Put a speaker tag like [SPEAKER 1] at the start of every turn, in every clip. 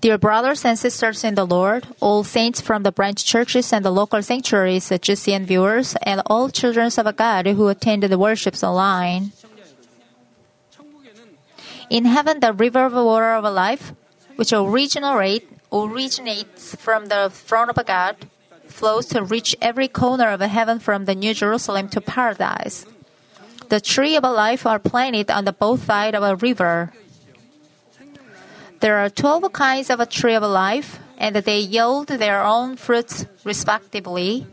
[SPEAKER 1] Dear brothers and sisters in the Lord, all saints from the branch churches and the local sanctuaries, GCN viewers, and all children of God who attend the worships online. In heaven, the river of water of life, which originate, originates from the throne of God, flows to reach every corner of heaven from the New Jerusalem to paradise. The tree of life are planted on the both sides of a river. There are 12 kinds of a tree of life, and they yield their own fruits respectively.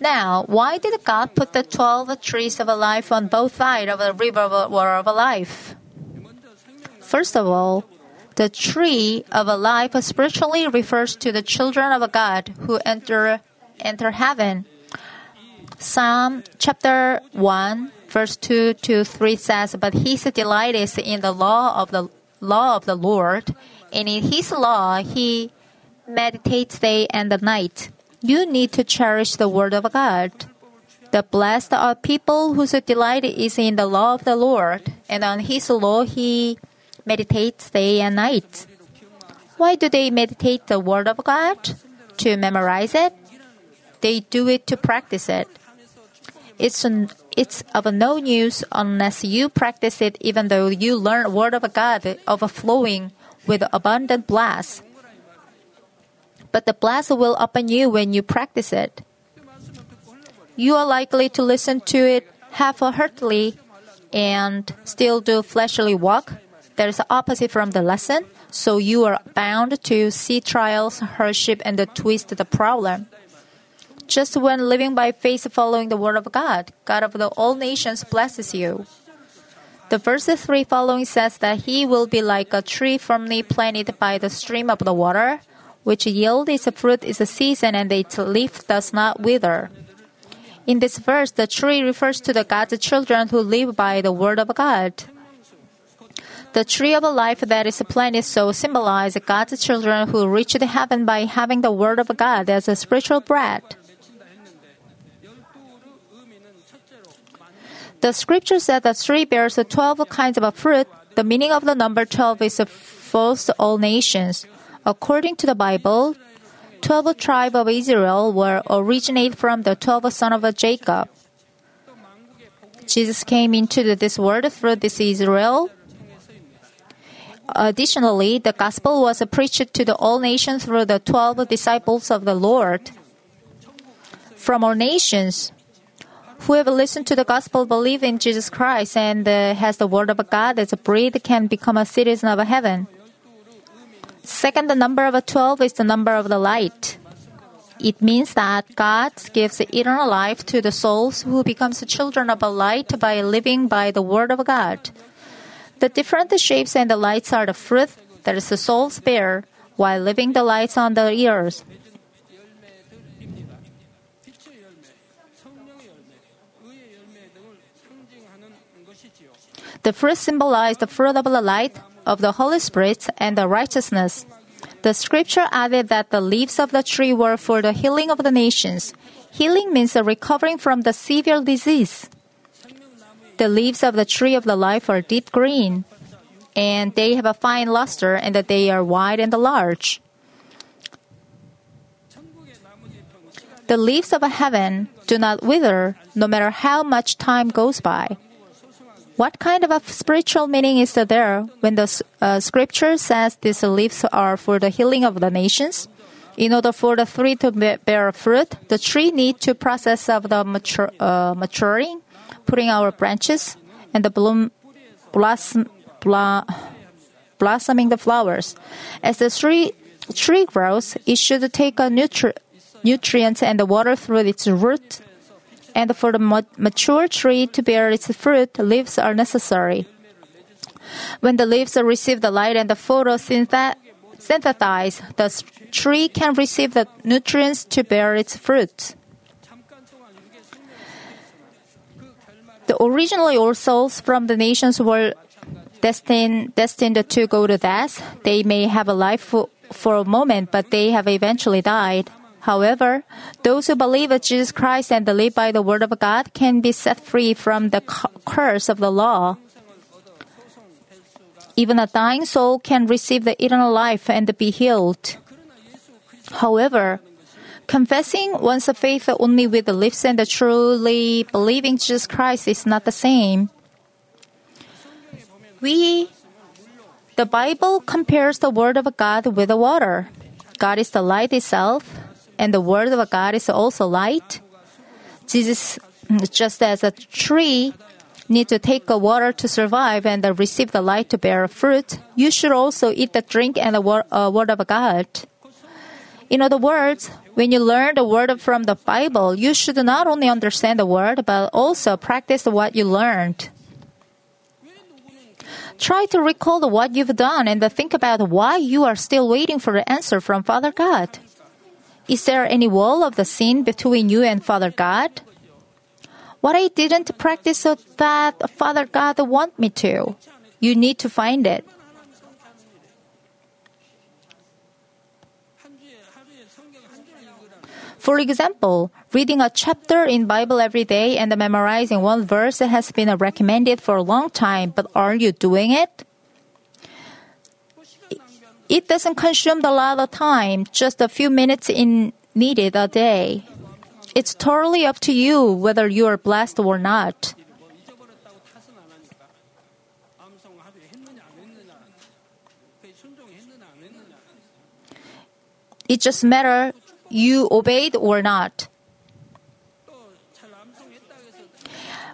[SPEAKER 1] Now, why did God put the 12 trees of life on both sides of the river of life? First of all, the tree of life spiritually refers to the children of God who enter enter heaven. Psalm chapter 1 verse 2 to 3 says, But his delight is in the law of the law of the Lord, and in his law he meditates day and night. You need to cherish the word of God. The blessed are people whose delight is in the law of the Lord, and on his law he meditates day and night. Why do they meditate the word of God? To memorize it? They do it to practice it. It's it's of no use unless you practice it even though you learn word of God overflowing with abundant bless. But the bless will upon you when you practice it. You are likely to listen to it half-heartedly and still do fleshly work. That is opposite from the lesson, so you are bound to see trials, hardship, and twist the problem. Just when living by faith following the word of God, God of the all nations blesses you. The verse 3 following says that he will be like a tree firmly planted by the stream of the water, which yields its fruit in the season and its leaf does not wither. In this verse, the tree refers to the God's children who live by the word of God. The tree of life that is planted so symbolizes God's children who reach the heaven by having the word of God as a spiritual bread. The scripture said that tree bears 12 kinds of fruit. The meaning of the number 12 is false all nations. According to the Bible, 12 tribe of Israel were originated from the 12 son of Jacob. Jesus came into this world through this Israel. Additionally, the gospel was preached to the all nations through the 12 disciples of the Lord. From all nations, Whoever listens to the gospel, believe in Jesus Christ, and uh, has the word of God as a breed can become a citizen of heaven. Second, the number of 12 is the number of the light. It means that God gives eternal life to the souls who becomes children of a light by living by the word of God. The different shapes and the lights are the fruit that the souls bear while living the lights on the earth. The fruit symbolized the fruit of the light, of the Holy Spirit, and the righteousness. The scripture added that the leaves of the tree were for the healing of the nations. Healing means recovering from the severe disease. The leaves of the tree of the life are deep green, and they have a fine luster, and that they are wide and large. The leaves of heaven do not wither, no matter how much time goes by. What kind of a spiritual meaning is there when the uh, scripture says these leaves are for the healing of the nations? In order for the tree to bear fruit, the tree needs to process of the mature, uh, maturing, putting our branches, and the bloom, blossom, blossoming the flowers. As the tree, tree grows, it should take a nutri- nutrients and the water through its root and for the mature tree to bear its fruit, leaves are necessary. When the leaves receive the light and the photosynthesize, the tree can receive the nutrients to bear its fruit. The originally all souls from the nations were destined, destined to go to death. They may have a life for, for a moment, but they have eventually died. However, those who believe in Jesus Christ and live by the word of God can be set free from the curse of the law. Even a dying soul can receive the eternal life and be healed. However, confessing one's faith only with the lips and truly believing Jesus Christ is not the same. We the Bible compares the Word of God with the water. God is the light itself, and the Word of God is also light. Jesus, just as a tree needs to take the water to survive and receive the light to bear fruit, you should also eat the drink and the uh, word of God. In other words, when you learn the word from the Bible, you should not only understand the word, but also practice what you learned. Try to recall what you've done and think about why you are still waiting for the answer from Father God. Is there any wall of the sin between you and Father God? What I didn't practice so that Father God want me to. You need to find it. For example, reading a chapter in Bible every day and memorizing one verse has been recommended for a long time, but are you doing it? It doesn't consume a lot of time, just a few minutes in needed a day. It's totally up to you whether you are blessed or not. It just matters you obeyed or not.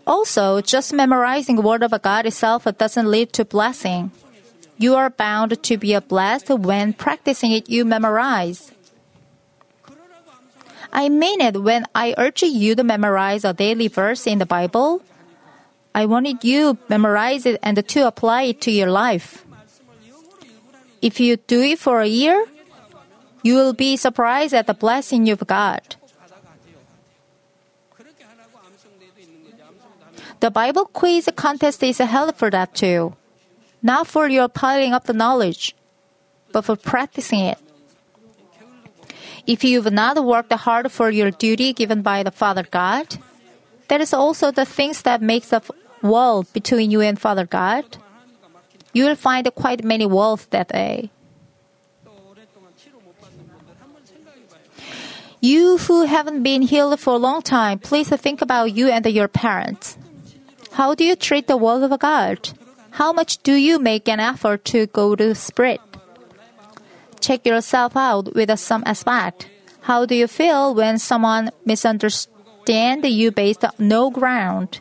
[SPEAKER 1] Also, just memorizing word of God itself doesn't lead to blessing. You are bound to be a blessed when practicing it you memorize. I mean it when I urge you to memorize a daily verse in the Bible. I wanted you to memorize it and to apply it to your life. If you do it for a year, you will be surprised at the blessing you've got. The Bible quiz contest is held for that too. Not for your piling up the knowledge, but for practicing it. If you've not worked hard for your duty given by the Father God, that is also the things that makes the wall between you and Father God. You will find quite many walls that day. You who haven't been healed for a long time, please think about you and your parents. How do you treat the word of God? How much do you make an effort to go to spirit? Check yourself out with some aspect. How do you feel when someone misunderstands you based on no ground?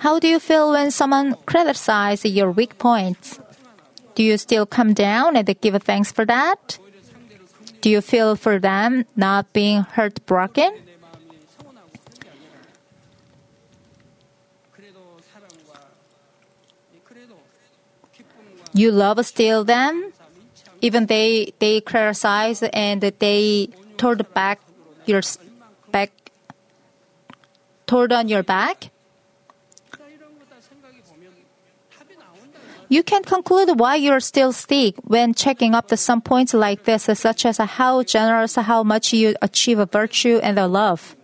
[SPEAKER 1] How do you feel when someone criticizes your weak points? Do you still come down and give thanks for that? Do you feel for them not being heartbroken? You love still them, even they they criticize and they told back your back told on your back. You can conclude why you're still sick when checking up to some points like this, such as how generous, how much you achieve a virtue and a love.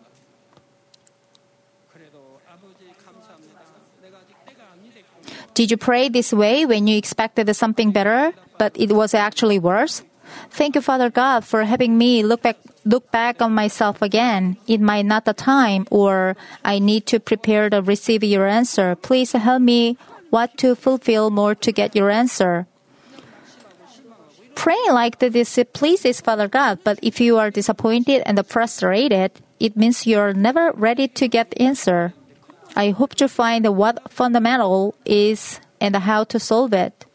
[SPEAKER 1] Did you pray this way when you expected something better, but it was actually worse? Thank you, Father God, for having me look back look back on myself again. It might not the time, or I need to prepare to receive your answer. Please help me what to fulfill more to get your answer. Praying like this pleases Father God, but if you are disappointed and frustrated, it means you're never ready to get the answer. I hope to find what fundamental is and how to solve it.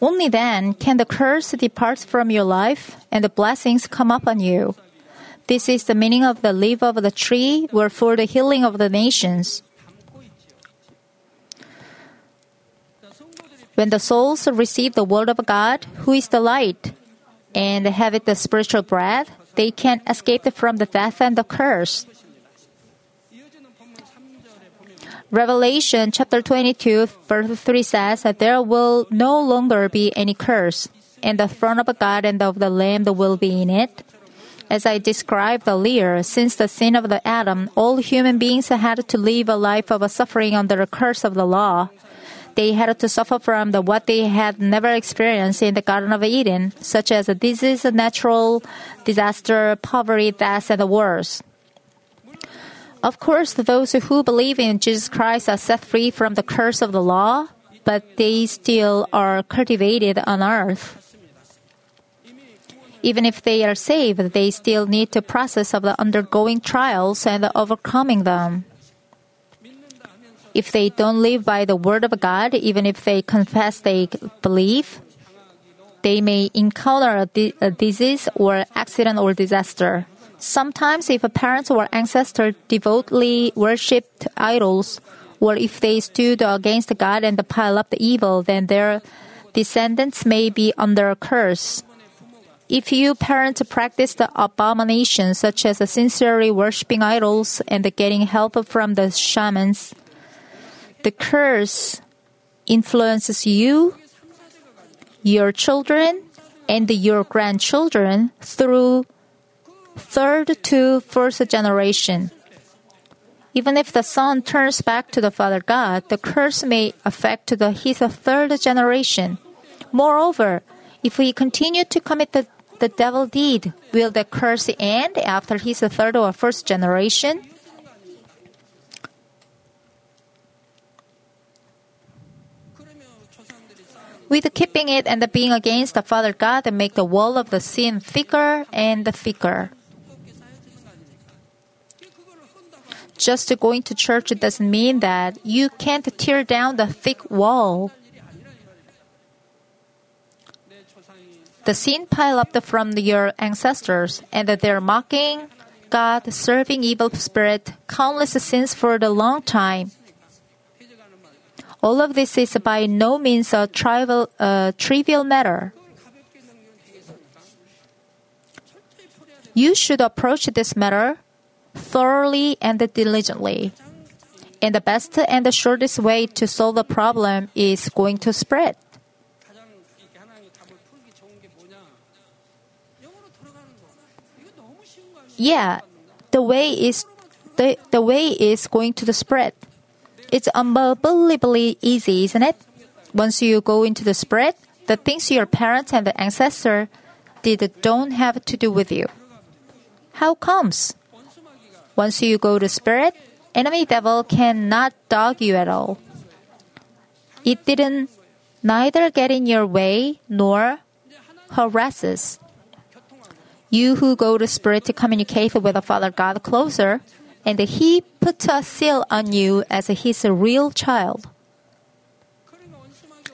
[SPEAKER 1] Only then can the curse depart from your life and the blessings come upon you. This is the meaning of the leaf of the tree were for the healing of the nations. When the souls receive the word of God, who is the light, and have it the spiritual bread, they can escape from the death and the curse. Revelation chapter 22 verse 3 says that there will no longer be any curse, and the throne of God and of the Lamb will be in it, As I described earlier, since the sin of the Adam, all human beings had to live a life of suffering under the curse of the law. They had to suffer from the what they had never experienced in the Garden of Eden, such as disease, natural disaster, poverty, death, and wars. Of course, those who believe in Jesus Christ are set free from the curse of the law, but they still are cultivated on earth. Even if they are saved, they still need the process of the undergoing trials and overcoming them. If they don't live by the word of God, even if they confess they believe, they may encounter a, di- a disease or accident or disaster. Sometimes, if parents or ancestors devoutly worshipped idols, or if they stood against God and piled up the evil, then their descendants may be under a curse. If you parents practice the abominations such as sincerely worshipping idols and getting help from the shamans, the curse influences you, your children, and your grandchildren through third to first generation. Even if the son turns back to the Father God, the curse may affect the, his third generation. Moreover, if we continue to commit the, the devil deed, will the curse end after his third or first generation? With keeping it and being against the Father God and make the wall of the sin thicker and thicker. Just going to church doesn't mean that you can't tear down the thick wall. The sin pile up from your ancestors, and they're mocking God, serving evil spirit, countless sins for the long time. All of this is by no means a trivial, trivial matter. You should approach this matter thoroughly and diligently. And the best and the shortest way to solve the problem is going to spirit. Yeah, the way is the, the way is going to the spirit. It's unbelievably easy, isn't it? Once you go into the spirit, the things your parents and the ancestor did don't have to do with you. How comes? Once you go to spirit, enemy devil cannot dog you at all. It didn't neither get in your way nor harasses. You who go to spirit to communicate with the Father God closer, and he puts a seal on you as his real child.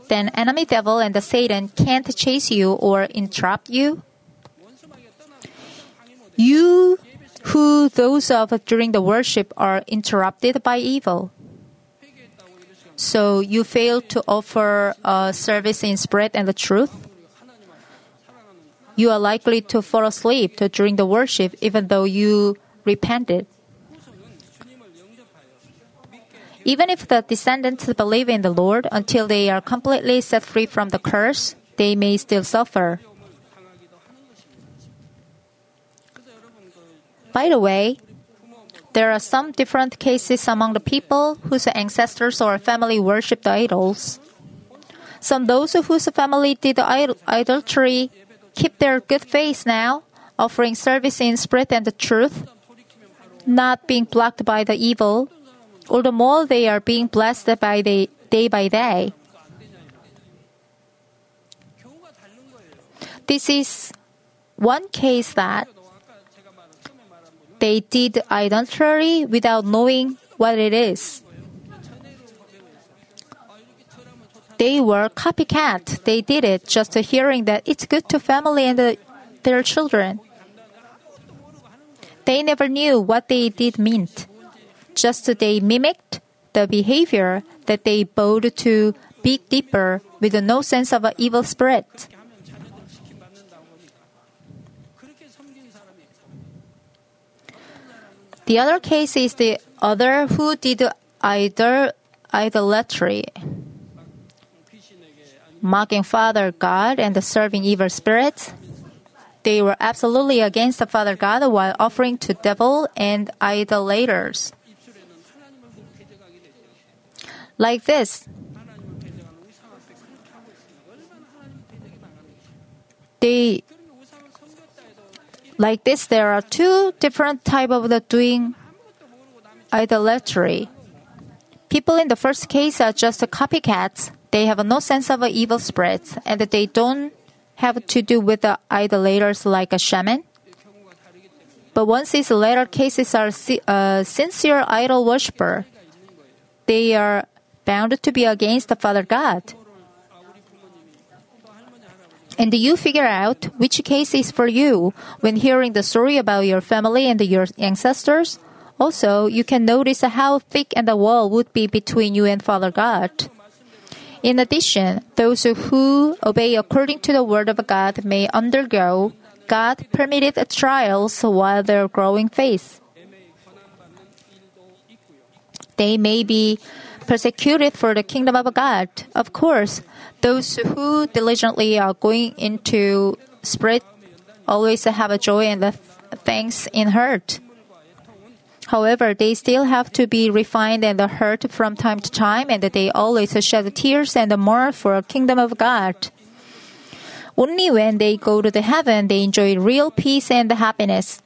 [SPEAKER 1] Then enemy devil and the Satan can't chase you or interrupt you. You who those of during the worship are interrupted by evil. So you fail to offer a service in spirit and the truth. You are likely to fall asleep during the worship even though you repented. Even if the descendants believe in the Lord until they are completely set free from the curse, they may still suffer. By the way, there are some different cases among the people whose ancestors or family worshipped idols. Some those whose family did idolatry keep their good faith now, offering service in spirit and the truth, not being blocked by the evil. All the more they are being blessed by the day by day. This is one case that they did idolatry without knowing what it is. They were copycat. They did it just hearing that it's good to family and the, their children. They never knew what they did meant. Just they mimicked the behavior that they bowed to Big Dipper with no sense of an evil spirit. The other case is the other who did either idolatry, mocking Father God and serving evil spirits. They were absolutely against the Father God while offering to devil and idolaters. Like this, they like this there are two different type of the doing idolatry. People in the first case are just copycats. They have no sense of evil spirits and they don't have to do with the idolaters like a shaman. But once these latter cases are a uh, sincere idol worshiper, they are bound to be against the Father God. And you figure out which case is for you when hearing the story about your family and your ancestors. Also, you can notice how thick and the wall would be between you and Father God. In addition, those who obey according to the word of God may undergo God permitted trials while they're growing faith. They may be persecuted for the kingdom of God. Of course, those who diligently are going into spirit always have a joy and thanks in heart. However, they still have to be refined and hurt from time to time, and they always shed tears and mourn for the kingdom of God. Only when they go to the heaven, they enjoy real peace and happiness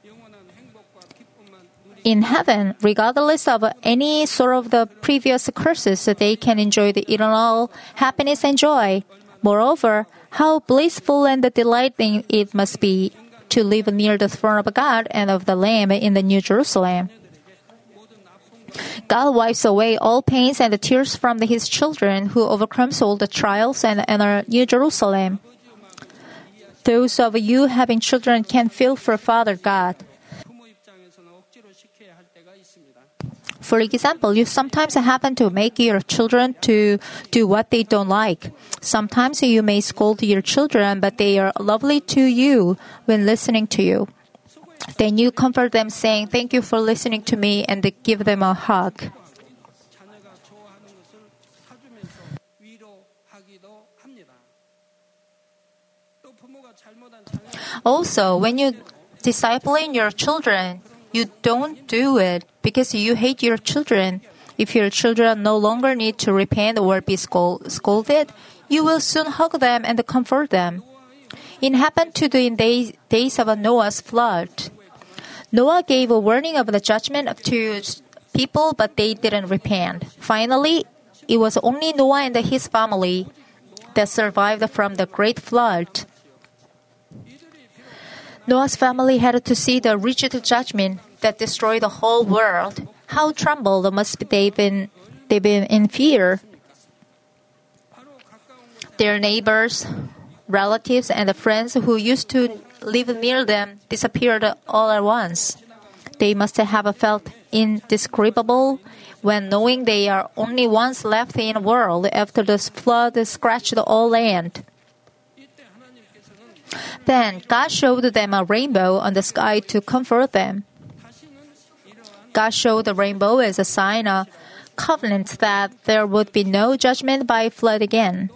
[SPEAKER 1] in heaven, regardless of any sort of the previous curses, they can enjoy the eternal happiness and joy. Moreover, how blissful and delighting it must be to live near the throne of God and of the Lamb in the New Jerusalem. God wipes away all pains and tears from his children who overcomes all the trials and enter New Jerusalem. Those of you having children can feel for Father God. For example, you sometimes happen to make your children to do what they don't like. Sometimes you may scold your children, but they are lovely to you when listening to you. Then you comfort them saying, thank you for listening to me and give them a hug. Also, when you discipline your children, you don't do it because you hate your children. If your children no longer need to repent or be scolded, you will soon hug them and comfort them. It happened to the days, days of Noah's flood. Noah gave a warning of the judgment to people, but they didn't repent. Finally, it was only Noah and his family that survived from the great flood. Noah's family had to see the rigid judgment that destroyed the whole world. How trembled must they been they been in fear. Their neighbors, relatives, and friends who used to live near them disappeared all at once. They must have felt indescribable when knowing they are only ones left in the world after the flood scratched all land. Then God showed them a rainbow on the sky to comfort them. God showed the rainbow as a sign of covenant that there would be no judgment by flood again.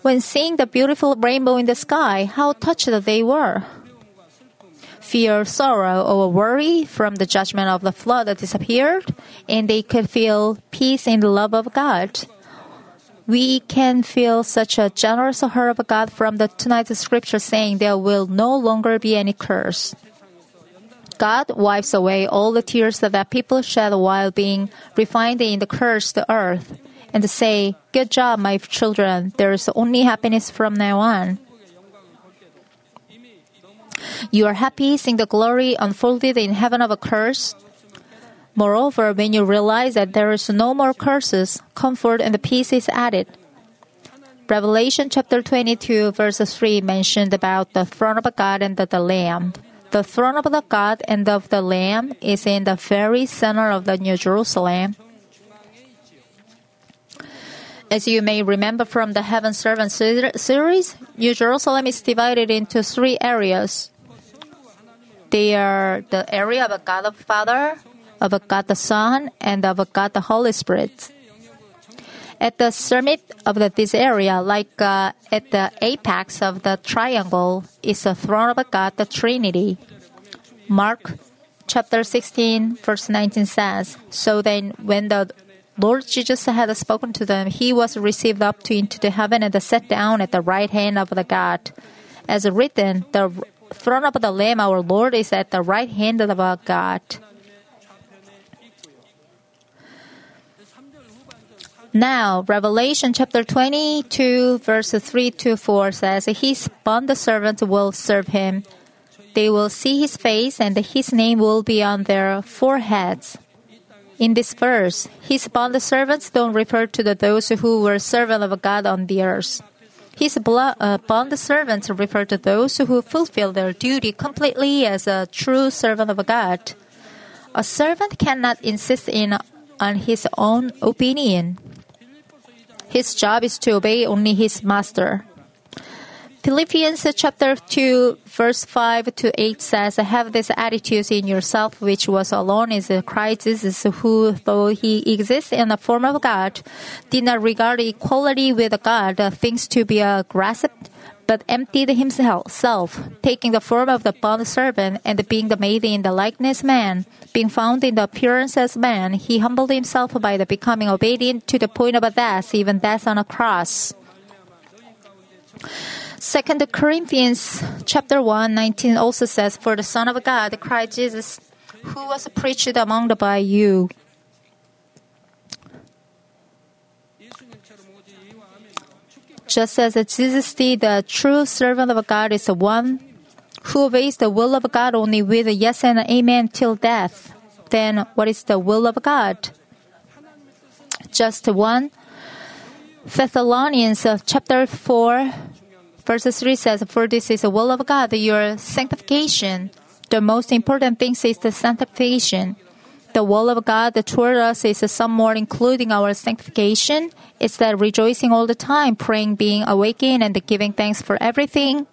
[SPEAKER 1] When seeing the beautiful rainbow in the sky, how touched they were. Fear, sorrow, or worry from the judgment of the flood disappeared, and they could feel peace in the love of God we can feel such a generous heart of God from the tonight's scripture saying there will no longer be any curse. God wipes away all the tears that people shed while being refined in the cursed earth and say, Good job, my children. There's only happiness from now on. You are happy seeing the glory unfolded in heaven of a curse. Moreover, when you realize that there is no more curses, comfort and peace is added. Revelation chapter 22 verse 3 mentioned about the throne of God and the, the Lamb. The throne of the God and of the Lamb is in the very center of the New Jerusalem. As you may remember from the Heaven Sermon series, New Jerusalem is divided into three areas. They are the area of a God the Father, of a God the Son, and of a God the Holy Spirit. At the summit of the, this area, like uh, at the apex of the triangle, is the throne of God, the Trinity. Mark chapter 16, verse 19 says, So then, when the Lord Jesus had spoken to them, he was received up to into the heaven and sat down at the right hand of the God. As written, the throne of the Lamb, our Lord, is at the right hand of our God. Now, Revelation chapter 22, verse 3 to 4 says, His bond servants will serve him. They will see his face, and his name will be on their foreheads. In this verse, his bond servants don't refer to the, those who were servants of God on the earth. His uh, bond servants refer to those who fulfill their duty completely as a true servant of God. A servant cannot insist in, on his own opinion. His job is to obey only his master. Philippians chapter 2 verse 5 to 8 says, Have this attitude in yourself which was alone is Christ Jesus who, though he exists in the form of God, did not regard equality with God uh, things to be uh, grasped, but emptied himself, taking the form of the bond servant and being made in the likeness man. Being found in the appearance as man, he humbled himself by the becoming obedient to the point of death, even death on a cross. Second Corinthians chapter 1, 19 also says, For the Son of God, Christ Jesus, who was preached among the by you. Just as Jesus did, the true servant of God is the one who obeys the will of God only with a yes and amen till death. Then what is the will of God? Just one. Thessalonians uh, chapter 4 verse 3 says, For this is the will of God, your sanctification. The most important thing is the sanctification. The will of God toward us is some more including our sanctification. It's that rejoicing all the time, praying, being awakened, and giving thanks for everything.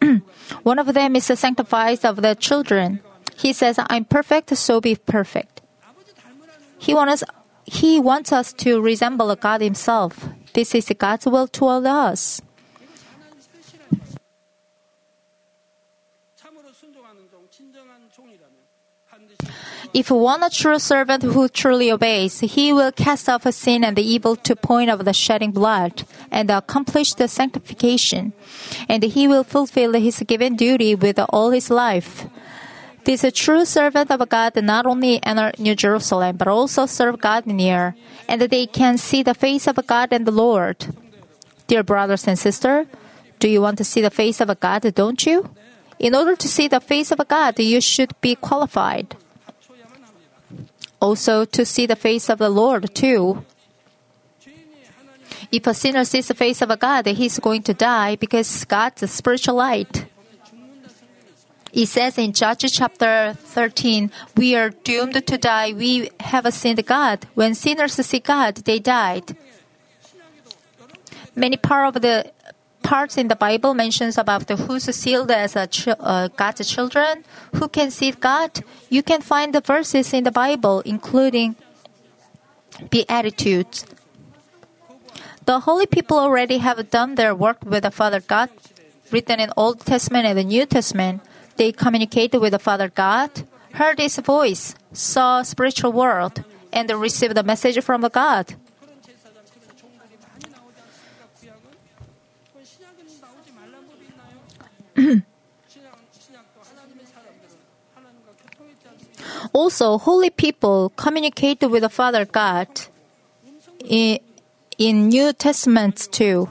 [SPEAKER 1] One of them is the sanctifies of the children. He says, I'm perfect, so be perfect. He wants he wants us to resemble God Himself. This is God's will toward us. If one a true servant who truly obeys, he will cast off a sin and the evil to point of the shedding blood and accomplish the sanctification, and he will fulfill his given duty with all his life. This true servant of God not only enter New Jerusalem but also serve God near, and they can see the face of God and the Lord. Dear brothers and sisters, do you want to see the face of God, don't you? In order to see the face of God, you should be qualified also to see the face of the Lord too. If a sinner sees the face of a God, he's going to die because God's a spiritual light. It says in Judges chapter 13, we are doomed to die. We have sinned God. When sinners see God, they died. Many part of the parts in the Bible mentions about who's sealed as a ch- uh, God's children, who can see God. You can find the verses in the Bible, including beatitudes. The holy people already have done their work with the Father God, written in Old Testament and the New Testament. They communicated with the Father God, heard His voice, saw spiritual world, and received the message from the God. also, holy people communicate with the Father God in, in New Testament too.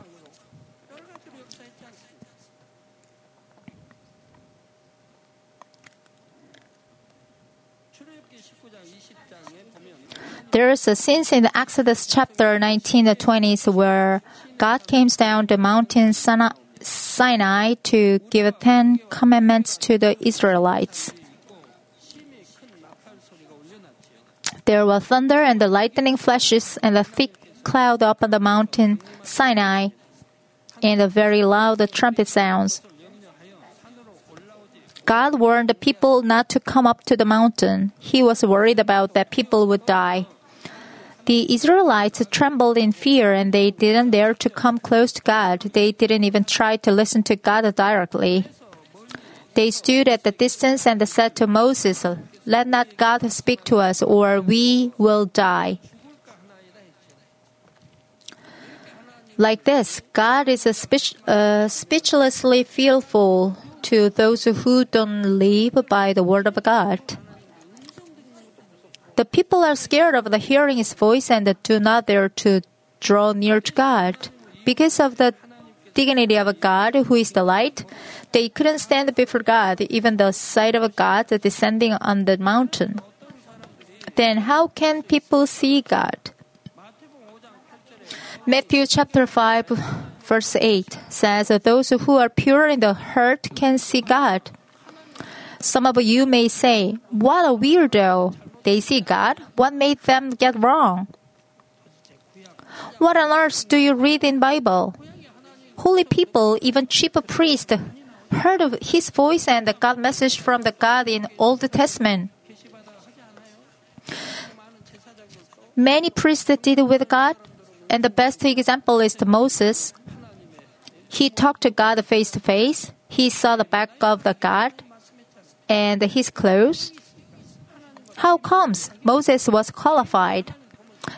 [SPEAKER 1] There is a scene in Exodus chapter 19 to 20 where God came down the mountain Sinai to give ten commandments to the Israelites. There were thunder and the lightning flashes and a thick cloud up on the mountain Sinai and a very loud trumpet sounds. God warned the people not to come up to the mountain. He was worried about that people would die. The Israelites trembled in fear and they didn't dare to come close to God. They didn't even try to listen to God directly. They stood at the distance and said to Moses, Let not God speak to us, or we will die. Like this, God is speech, uh, speechlessly fearful to those who don't live by the word of God. The people are scared of the hearing His voice and do not dare to draw near to God. Because of the dignity of God, who is the light, they couldn't stand before God, even the sight of God descending on the mountain. Then how can people see God? Matthew chapter 5 verse 8 says, Those who are pure in the heart can see God. Some of you may say, What a weirdo! They see God. What made them get wrong? What on earth do you read in Bible? Holy people, even chief priest, heard of his voice and got message from the God in Old Testament. Many priests did with God, and the best example is Moses. He talked to God face to face. He saw the back of the God and his clothes. How comes Moses was qualified?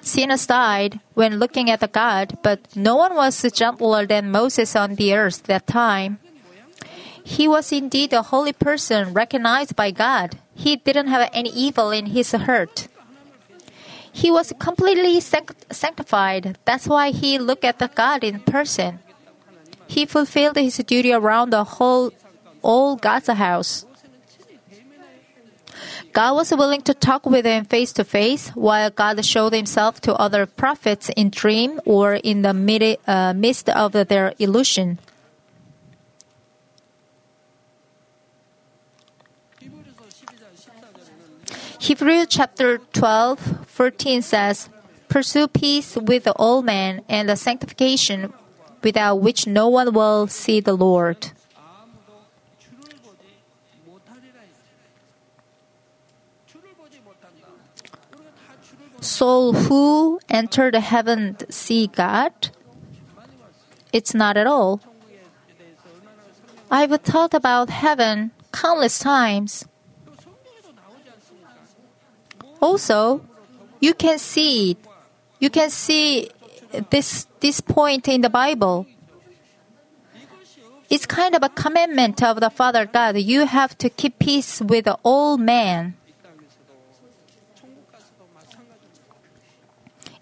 [SPEAKER 1] Sinners died when looking at the God, but no one was gentler than Moses on the earth that time. He was indeed a holy person recognized by God. He didn't have any evil in his heart. He was completely sanctified. That's why he looked at the God in person. He fulfilled his duty around the whole all God's house. God was willing to talk with him face to face, while God showed himself to other prophets in dream or in the uh, midst of their illusion. Hebrews chapter 12, 14 says, Pursue peace with all men and the sanctification without which no one will see the Lord. Soul who entered heaven see God? It's not at all. I've thought about heaven countless times. Also, you can see it. you can see this this point in the Bible. It's kind of a commandment of the Father God. You have to keep peace with all men.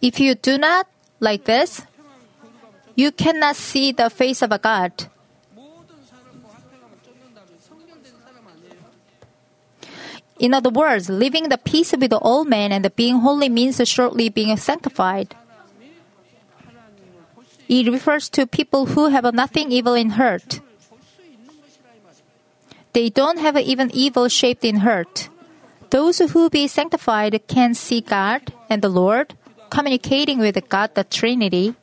[SPEAKER 1] If you do not like this, you cannot see the face of a God. In other words, living the peace with all men and being holy means shortly being sanctified. It refers to people who have nothing evil in heart. They don't have even evil shaped in heart. Those who be sanctified can see God and the Lord, communicating with God the Trinity.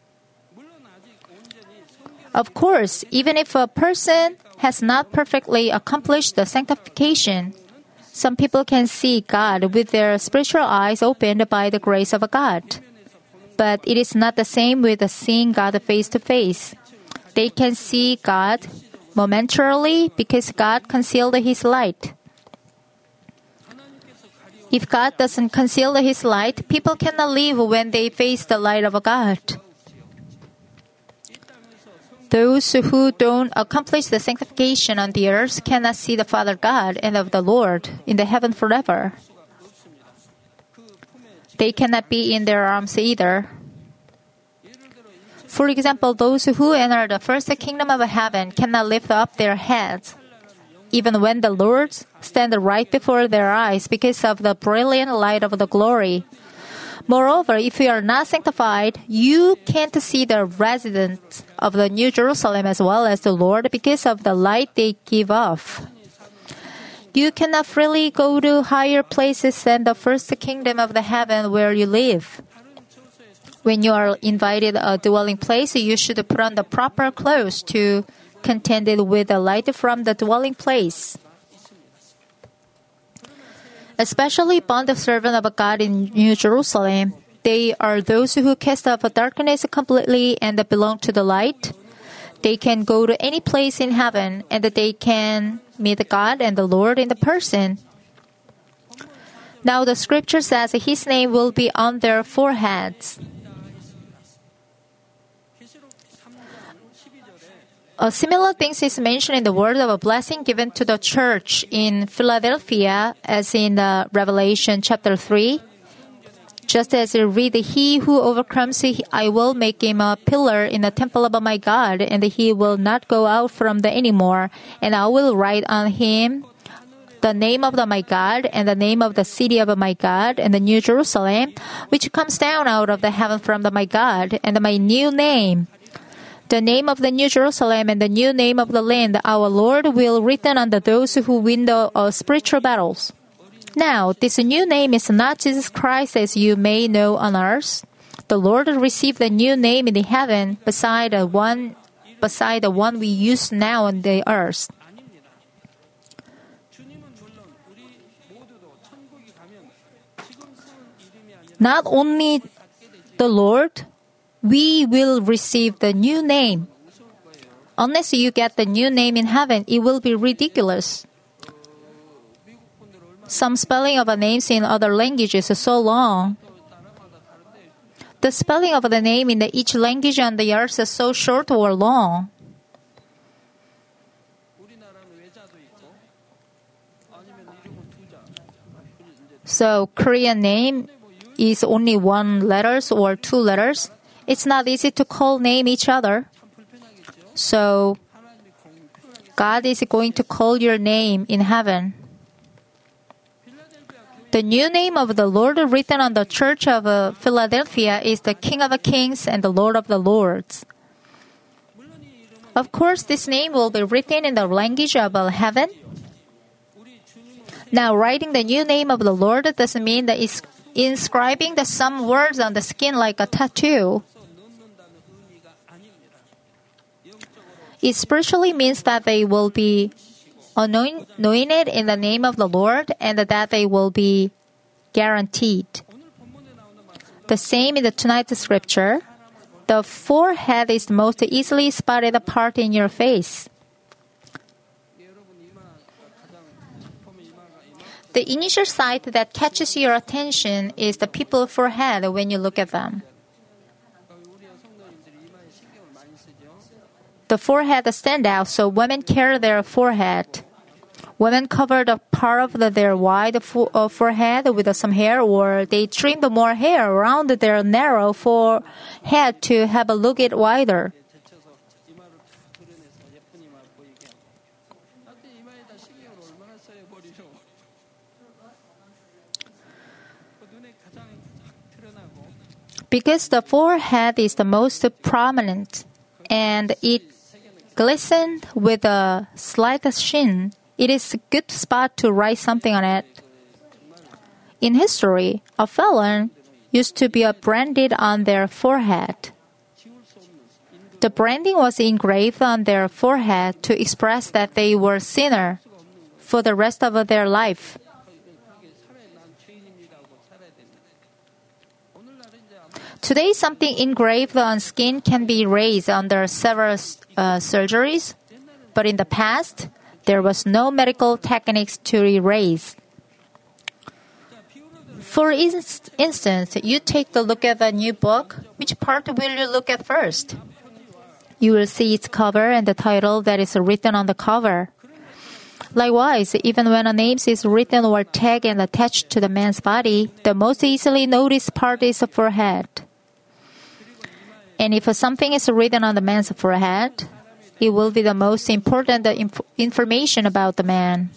[SPEAKER 1] Of course, even if a person has not perfectly accomplished the sanctification, some people can see God with their spiritual eyes opened by the grace of God. But it is not the same with seeing God face to face. They can see God momentarily because God concealed his light. If God doesn't conceal his light, people cannot live when they face the light of God. Those who don't accomplish the sanctification on the earth cannot see the Father God and of the Lord in the heaven forever. They cannot be in their arms either. For example, those who enter the first kingdom of heaven cannot lift up their heads, even when the Lord stand right before their eyes because of the brilliant light of the glory. Moreover, if you are not sanctified, you can't see the residents of the New Jerusalem as well as the Lord because of the light they give off. You cannot freely go to higher places than the first kingdom of the heaven where you live. When you are invited a dwelling place, you should put on the proper clothes to contend with the light from the dwelling place especially bond servant of God in New Jerusalem, they are those who cast off darkness completely and belong to the light. They can go to any place in heaven and they can meet God and the Lord in the person. Now the scripture says his name will be on their foreheads. A similar thing is mentioned in the word of a blessing given to the church in Philadelphia, as in uh, Revelation chapter 3. Just as you read, He who overcomes, I will make him a pillar in the temple of my God, and he will not go out from there anymore. And I will write on him the name of the, my God, and the name of the city of my God, and the New Jerusalem, which comes down out of the heaven from the, my God, and my new name. The name of the New Jerusalem and the new name of the land our Lord will written under those who win the uh, spiritual battles. Now, this new name is not Jesus Christ as you may know on earth. The Lord received a new name in the heaven beside the one beside the one we use now on the earth. Not only the Lord, we will receive the new name. Unless you get the new name in heaven, it will be ridiculous. Some spelling of names in other languages is so long. The spelling of the name in the each language on the earth is so short or long. So Korean name is only one letters or two letters. It's not easy to call name each other. So God is going to call your name in heaven. The new name of the Lord written on the church of uh, Philadelphia is the King of Kings and the Lord of the Lords. Of course, this name will be written in the language of uh, heaven. Now, writing the new name of the Lord doesn't mean that it's inscribing the some words on the skin like a tattoo. It spiritually means that they will be anointed in the name of the Lord and that they will be guaranteed. The same in the tonight's scripture. The forehead is the most easily spotted part in your face. The initial sight that catches your attention is the people's forehead when you look at them. The forehead stand out, so women carry their forehead. Women cover the part of the, their wide fo- uh, forehead with some hair, or they trim the more hair around their narrow forehead to have a look it wider. Because the forehead is the most prominent and it glistened with a slight sheen, it is a good spot to write something on it. In history, a felon used to be branded on their forehead. The branding was engraved on their forehead to express that they were sinner for the rest of their life. Today, something engraved on skin can be erased under several uh, surgeries, but in the past, there was no medical techniques to erase. For instance, you take a look at a new book. Which part will you look at first? You will see its cover and the title that is written on the cover. Likewise, even when a name is written or tagged and attached to the man's body, the most easily noticed part is the forehead. And if something is written on the man's forehead, it will be the most important inf- information about the man.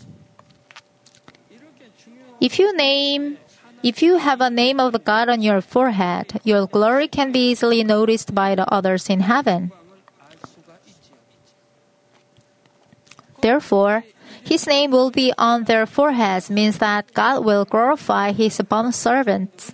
[SPEAKER 1] If you name if you have a name of God on your forehead, your glory can be easily noticed by the others in heaven. Therefore, his name will be on their foreheads means that God will glorify his bond servants.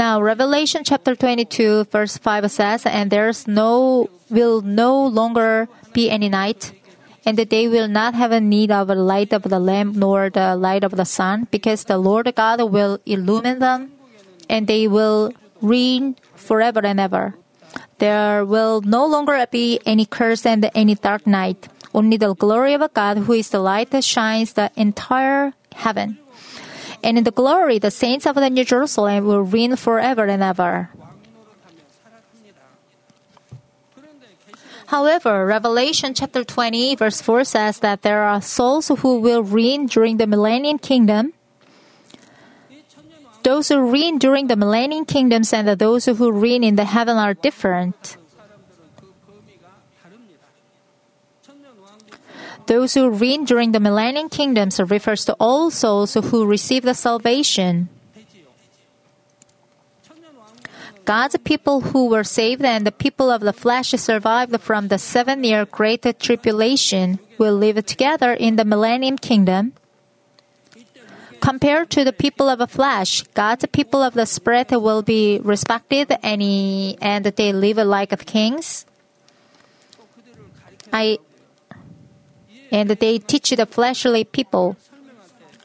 [SPEAKER 1] Now, Revelation chapter 22, verse 5 says, And there's no, will no longer be any night. and they will not have a need of the light of the lamp nor the light of the sun, because the Lord God will illumine them, and they will reign forever and ever. There will no longer be any curse and any dark night. Only the glory of a God, who is the light, that shines the entire heaven. And in the glory, the saints of the New Jerusalem will reign forever and ever. However, Revelation chapter 20 verse 4 says that there are souls who will reign during the millennium kingdom. Those who reign during the millennium kingdoms and those who reign in the heaven are different. Those who reign during the millennium kingdoms refers to all souls who receive the salvation. God's people who were saved and the people of the flesh survived from the seven year great tribulation will live together in the millennium kingdom. Compared to the people of the flesh, God's people of the spirit will be respected and, and they live like kings. I and they teach the fleshly people.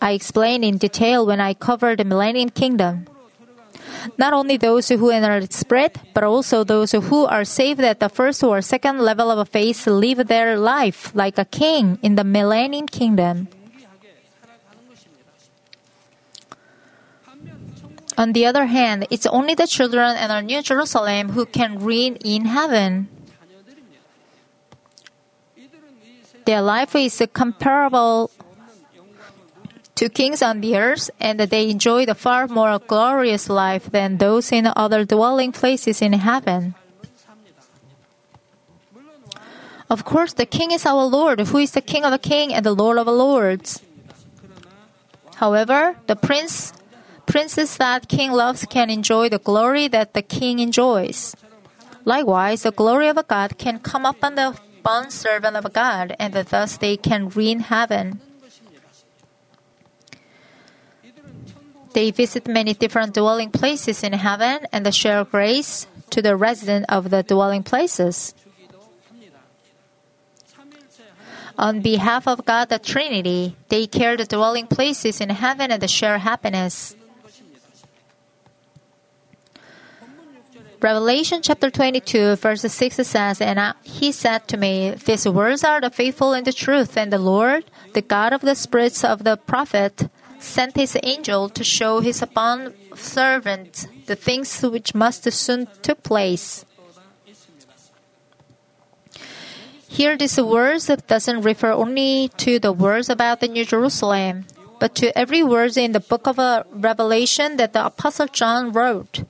[SPEAKER 1] I explain in detail when I cover the millennium kingdom. Not only those who enter its spirit, but also those who are saved at the first or second level of a faith live their life like a king in the millennium kingdom. On the other hand, it's only the children and our New Jerusalem who can reign in heaven. Their life is comparable to kings on the earth, and they enjoy a far more glorious life than those in other dwelling places in heaven. Of course, the king is our Lord, who is the king of a king and the Lord of lords. However, the prince, princes that king loves can enjoy the glory that the king enjoys. Likewise, the glory of a God can come upon the bond servant of God, and that thus they can reign heaven. They visit many different dwelling places in heaven and share grace to the resident of the dwelling places. On behalf of God the Trinity, they care the dwelling places in heaven and they share happiness. Revelation chapter 22, verse 6 says, And he said to me, These words are the faithful and the truth, and the Lord, the God of the spirits of the prophet, sent his angel to show his bond servant the things which must soon take place. Here, this words doesn't refer only to the words about the New Jerusalem, but to every word in the book of uh, Revelation that the Apostle John wrote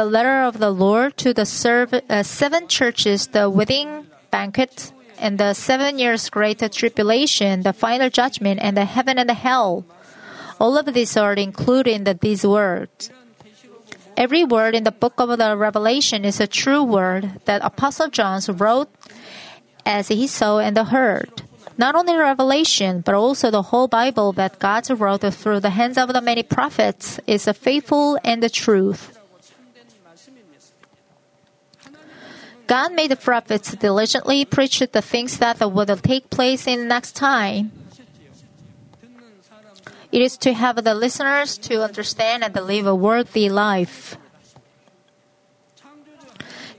[SPEAKER 1] the letter of the Lord to the uh, seven churches, the wedding banquet, and the seven years great tribulation, the final judgment, and the heaven and the hell. All of these are included in the, these words. Every word in the book of the Revelation is a true word that Apostle John wrote as he saw and heard. Not only Revelation, but also the whole Bible that God wrote through the hands of the many prophets is faithful and the truth. God made the prophets diligently preach the things that would take place in the next time. It is to have the listeners to understand and to live a worthy life.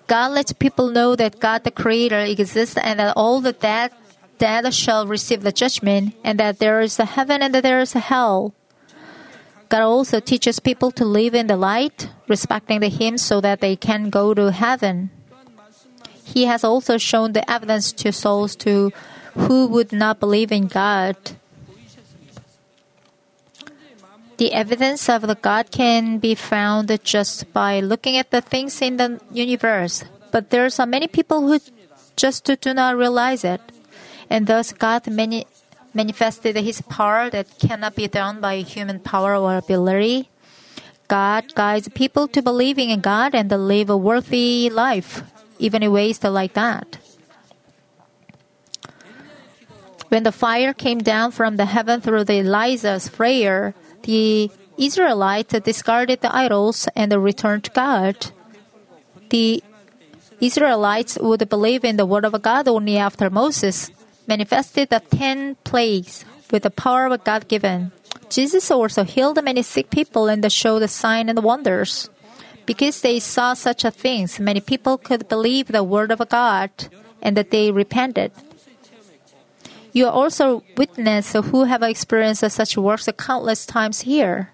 [SPEAKER 1] God lets people know that God the Creator exists and that all the dead, dead shall receive the judgment and that there is a heaven and that there is a hell. God also teaches people to live in the light, respecting the Him so that they can go to heaven. He has also shown the evidence to souls to who would not believe in God. The evidence of the God can be found just by looking at the things in the universe, but there are many people who just do not realize it, and thus God mani- manifested His power that cannot be done by human power or ability. God guides people to believing in God and to live a worthy life even ways like that. When the fire came down from the heaven through the Elijah's prayer, the Israelites discarded the idols and returned to God. The Israelites would believe in the word of God only after Moses manifested the ten plagues with the power of God given. Jesus also healed many sick people and showed the signs and wonders. Because they saw such a things, many people could believe the word of God and that they repented. You are also witness who have experienced such works countless times here.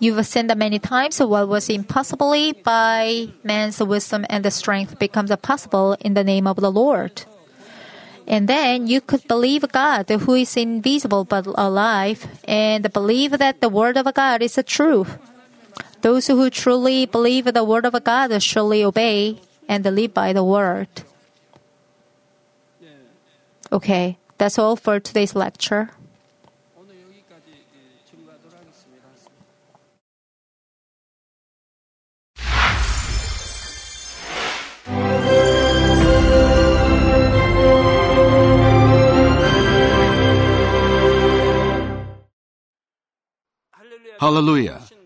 [SPEAKER 1] You've seen that many times what was impossible by man's wisdom and the strength becomes possible in the name of the Lord. And then you could believe God who is invisible but alive and believe that the word of God is the truth. Those who truly believe the word of God surely obey and live by the word. Okay, that's all for today's lecture.
[SPEAKER 2] Hallelujah.